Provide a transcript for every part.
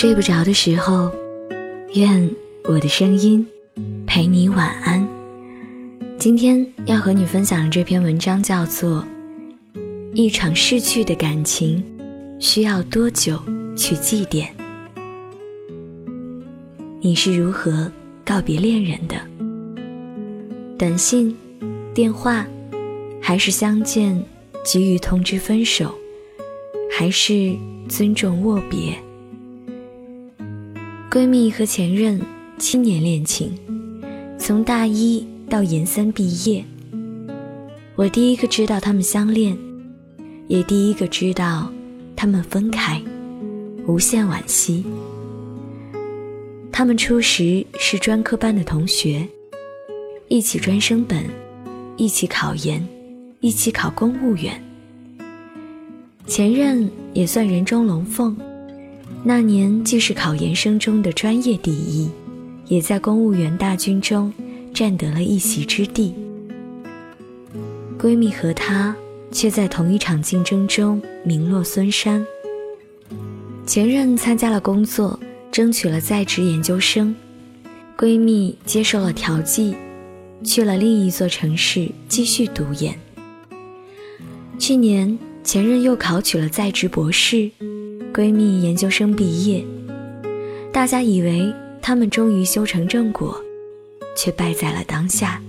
睡不着的时候，愿我的声音陪你晚安。今天要和你分享的这篇文章叫做《一场逝去的感情需要多久去祭奠》。你是如何告别恋人的？短信、电话，还是相见给予通知分手，还是尊重握别？闺蜜和前任七年恋情，从大一到研三毕业。我第一个知道他们相恋，也第一个知道他们分开，无限惋惜。他们初时是专科班的同学，一起专升本，一起考研，一起考公务员。前任也算人中龙凤。那年既是考研生中的专业第一，也在公务员大军中占得了一席之地。闺蜜和她却在同一场竞争中名落孙山。前任参加了工作，争取了在职研究生，闺蜜接受了调剂，去了另一座城市继续读研。去年前任又考取了在职博士。闺蜜研究生毕业，大家以为他们终于修成正果，却败在了当下。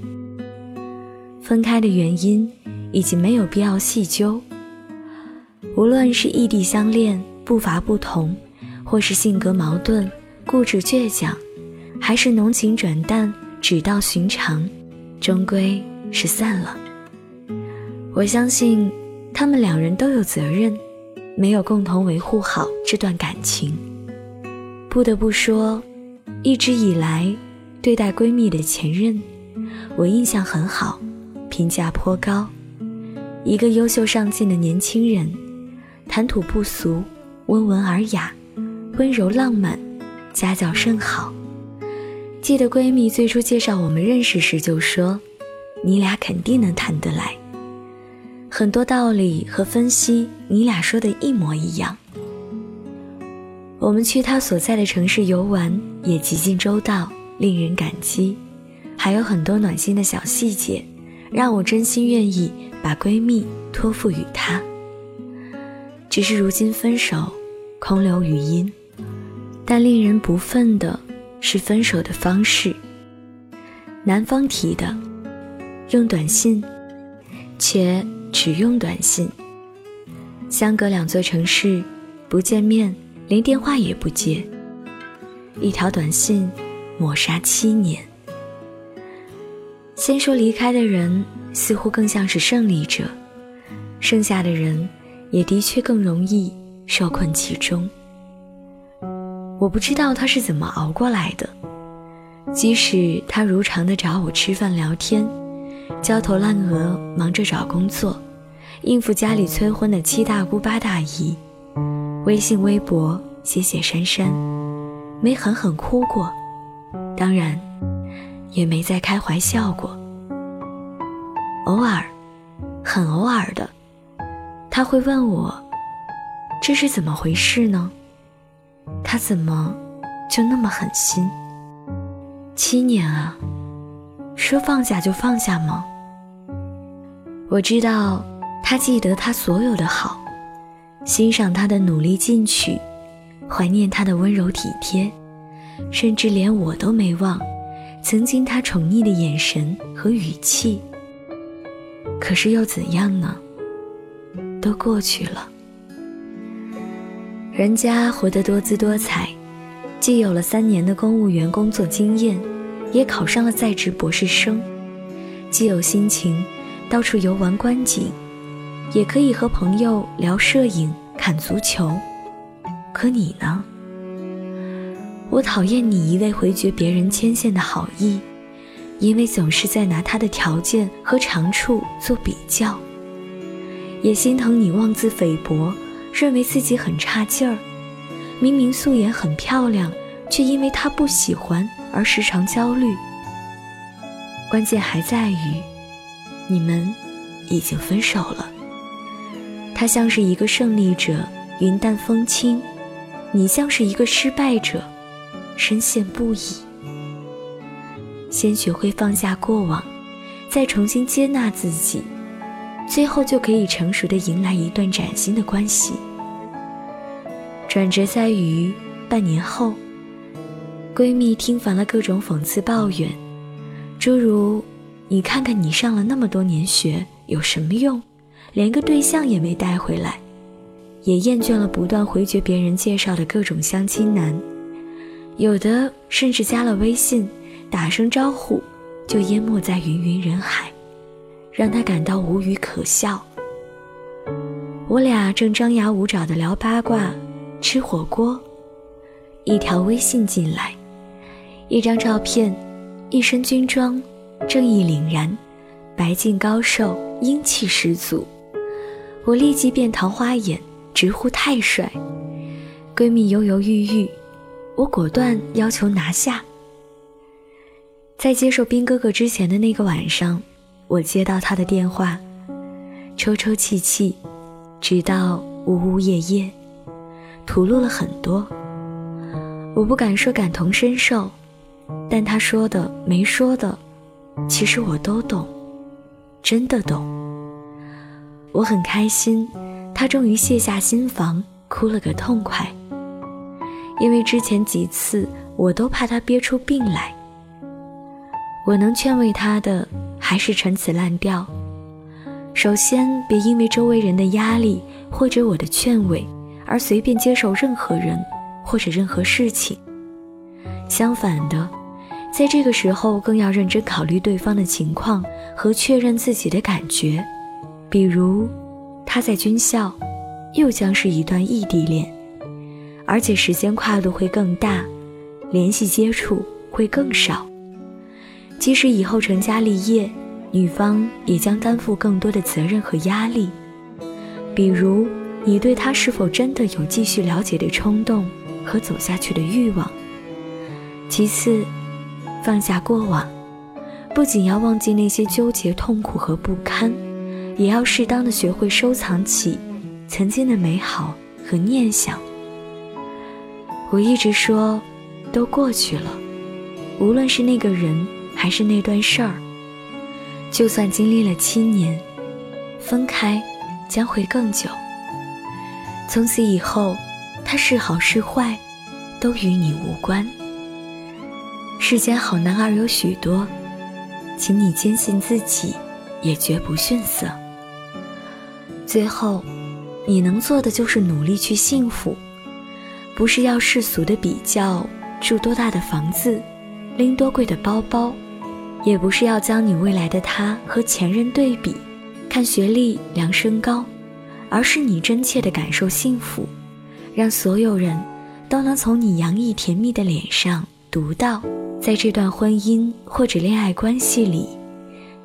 分开的原因已经没有必要细究。无论是异地相恋，步伐不同，或是性格矛盾，固执倔强，还是浓情转淡，只道寻常，终归是散了。我相信，他们两人都有责任。没有共同维护好这段感情，不得不说，一直以来对待闺蜜的前任，我印象很好，评价颇高。一个优秀上进的年轻人，谈吐不俗，温文尔雅，温柔浪漫，家教甚好。记得闺蜜最初介绍我们认识时就说：“你俩肯定能谈得来。”很多道理和分析，你俩说的一模一样。我们去他所在的城市游玩，也极尽周到，令人感激。还有很多暖心的小细节，让我真心愿意把闺蜜托付于他。只是如今分手，空留余音。但令人不忿的是分手的方式。男方提的，用短信，且。只用短信，相隔两座城市，不见面，连电话也不接。一条短信，抹杀七年。先说离开的人，似乎更像是胜利者，剩下的人，也的确更容易受困其中。我不知道他是怎么熬过来的，即使他如常的找我吃饭聊天。焦头烂额，忙着找工作，应付家里催婚的七大姑八大姨，微信、微博写写删删，没狠狠哭过，当然，也没再开怀笑过。偶尔，很偶尔的，他会问我：“这是怎么回事呢？他怎么就那么狠心？七年啊，说放下就放下吗？”我知道，他记得他所有的好，欣赏他的努力进取，怀念他的温柔体贴，甚至连我都没忘，曾经他宠溺的眼神和语气。可是又怎样呢？都过去了。人家活得多姿多彩，既有了三年的公务员工作经验，也考上了在职博士生，既有心情。到处游玩观景，也可以和朋友聊摄影、看足球。可你呢？我讨厌你一味回绝别人牵线的好意，因为总是在拿他的条件和长处做比较。也心疼你妄自菲薄，认为自己很差劲儿。明明素颜很漂亮，却因为他不喜欢而时常焦虑。关键还在于。你们已经分手了。他像是一个胜利者，云淡风轻，你像是一个失败者，深陷不已。先学会放下过往，再重新接纳自己，最后就可以成熟的迎来一段崭新的关系。转折在于半年后，闺蜜听烦了各种讽刺抱怨，诸如“你看看你上了那么多年学有什么用，连个对象也没带回来”，也厌倦了不断回绝别人介绍的各种相亲男，有的甚至加了微信，打声招呼就淹没在芸芸人海，让她感到无语可笑。我俩正张牙舞爪地聊八卦。吃火锅，一条微信进来，一张照片，一身军装，正义凛然，白净高瘦，英气十足。我立即变桃花眼，直呼太帅。闺蜜犹犹豫豫，我果断要求拿下。在接受兵哥哥之前的那个晚上，我接到他的电话，抽抽泣泣，直到呜呜咽咽。吐露了很多，我不敢说感同身受，但他说的没说的，其实我都懂，真的懂。我很开心，他终于卸下心防，哭了个痛快。因为之前几次我都怕他憋出病来。我能劝慰他的还是陈词滥调。首先，别因为周围人的压力或者我的劝慰。而随便接受任何人或者任何事情。相反的，在这个时候更要认真考虑对方的情况和确认自己的感觉。比如，他在军校，又将是一段异地恋，而且时间跨度会更大，联系接触会更少。即使以后成家立业，女方也将担负更多的责任和压力，比如。你对他是否真的有继续了解的冲动和走下去的欲望？其次，放下过往，不仅要忘记那些纠结、痛苦和不堪，也要适当的学会收藏起曾经的美好和念想。我一直说，都过去了，无论是那个人还是那段事儿，就算经历了七年，分开将会更久。从此以后，他是好是坏，都与你无关。世间好男儿有许多，请你坚信自己，也绝不逊色。最后，你能做的就是努力去幸福，不是要世俗的比较，住多大的房子，拎多贵的包包，也不是要将你未来的他和前任对比，看学历量身高。而是你真切的感受幸福，让所有人都能从你洋溢甜蜜的脸上读到，在这段婚姻或者恋爱关系里，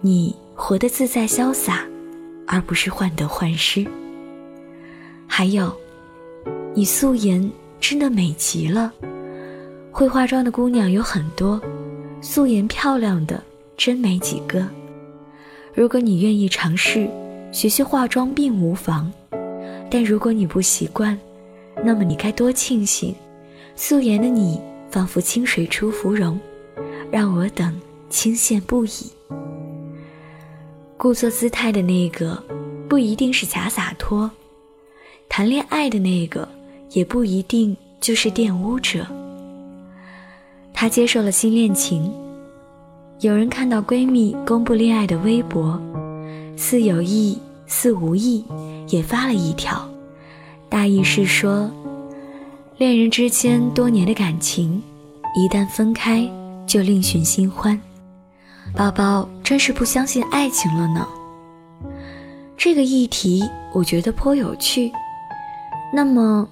你活得自在潇洒，而不是患得患失。还有，你素颜真的美极了，会化妆的姑娘有很多，素颜漂亮的真没几个。如果你愿意尝试。学学化妆并无妨，但如果你不习惯，那么你该多庆幸，素颜的你仿佛清水出芙蓉，让我等倾羡不已。故作姿态的那个，不一定是假洒脱；谈恋爱的那个，也不一定就是玷污者。他接受了新恋情，有人看到闺蜜公布恋爱的微博，似有意。似无意，也发了一条，大意是说，恋人之间多年的感情，一旦分开就另寻新欢。宝宝真是不相信爱情了呢。这个议题我觉得颇有趣。那么，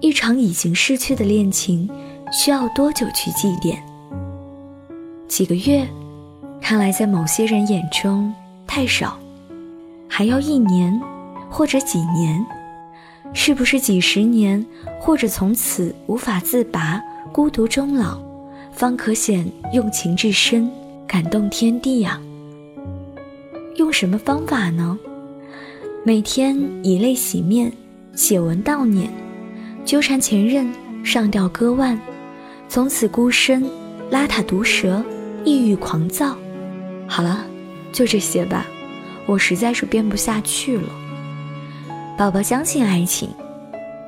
一场已经逝去的恋情，需要多久去祭奠？几个月？看来在某些人眼中太少。还要一年，或者几年，是不是几十年，或者从此无法自拔，孤独终老，方可显用情至深，感动天地呀？用什么方法呢？每天以泪洗面，写文悼念，纠缠前任，上吊割腕，从此孤身，邋遢毒舌，抑郁狂躁。好了，就这些吧，我实在是编不下去了。宝宝相信爱情，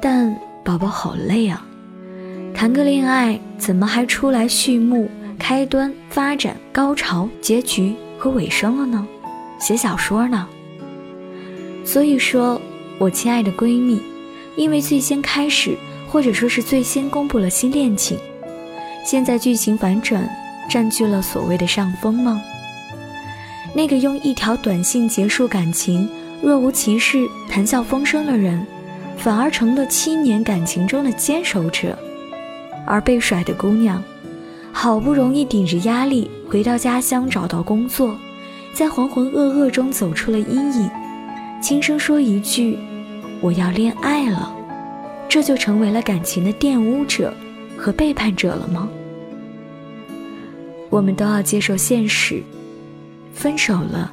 但宝宝好累啊！谈个恋爱，怎么还出来序幕、开端、发展、高潮、结局和尾声了呢？写小说呢？所以说，我亲爱的闺蜜，因为最先开始，或者说是最先公布了新恋情，现在剧情反转，占据了所谓的上风吗？那个用一条短信结束感情、若无其事、谈笑风生的人，反而成了七年感情中的坚守者；而被甩的姑娘，好不容易顶着压力回到家乡找到工作，在浑浑噩噩中走出了阴影，轻声说一句：“我要恋爱了”，这就成为了感情的玷污者和背叛者了吗？我们都要接受现实。分手了，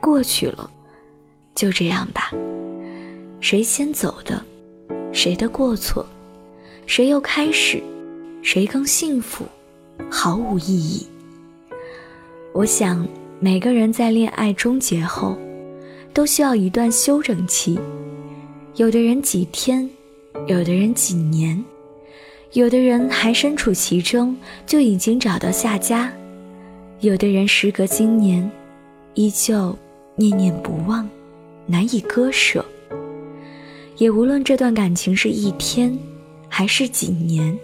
过去了，就这样吧。谁先走的，谁的过错，谁又开始，谁更幸福，毫无意义。我想，每个人在恋爱终结后，都需要一段休整期。有的人几天，有的人几年，有的人还身处其中就已经找到下家。有的人时隔今年，依旧念念不忘，难以割舍。也无论这段感情是一天，还是几年，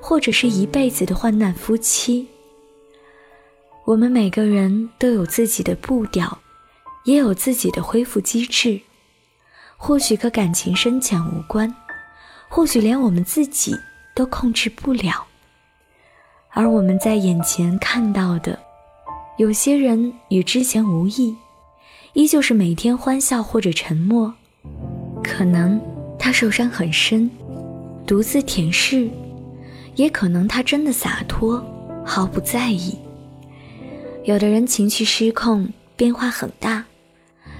或者是一辈子的患难夫妻，我们每个人都有自己的步调，也有自己的恢复机制。或许和感情深浅无关，或许连我们自己都控制不了。而我们在眼前看到的。有些人与之前无异，依旧是每天欢笑或者沉默。可能他受伤很深，独自舔舐；也可能他真的洒脱，毫不在意。有的人情绪失控，变化很大，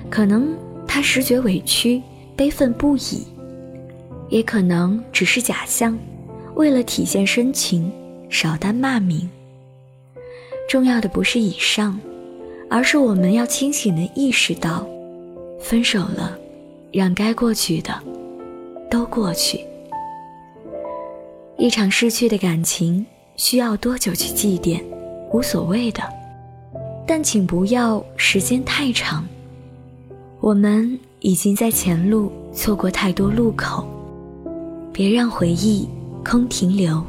可能他实觉委屈，悲愤不已；也可能只是假象，为了体现深情，少担骂名。重要的不是以上，而是我们要清醒地意识到，分手了，让该过去的都过去。一场失去的感情需要多久去祭奠，无所谓的，但请不要时间太长。我们已经在前路错过太多路口，别让回忆空停留，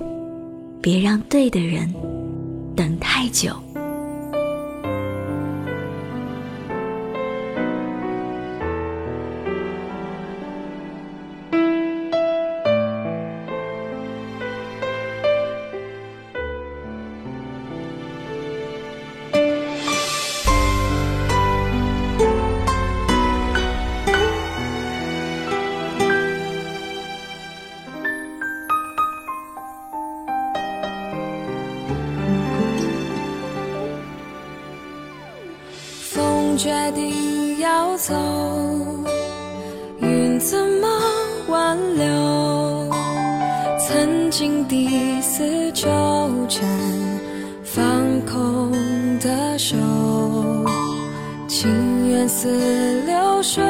别让对的人。等太久。决定要走，云怎么挽留？曾经抵死纠缠，放空的手，情缘似流水，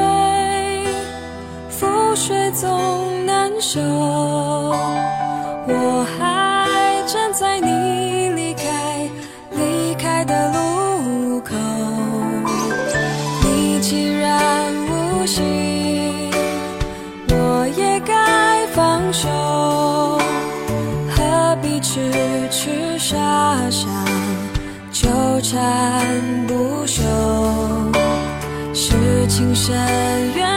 覆水总难收。我秀何必痴痴傻傻纠缠不休？是情深缘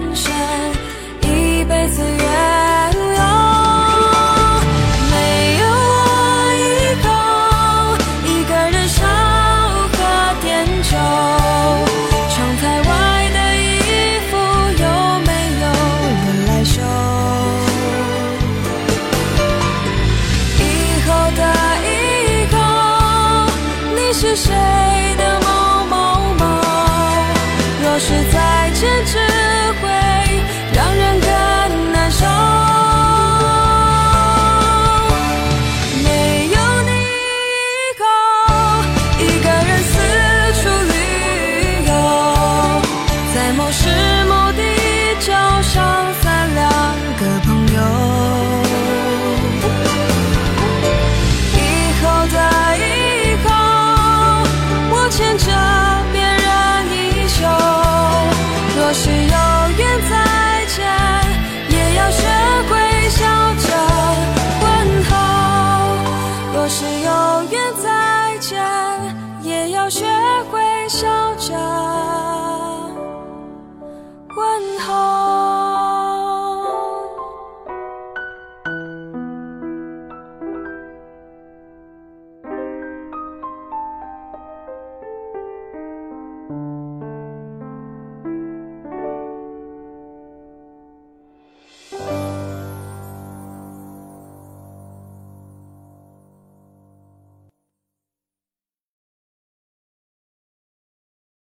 人生学会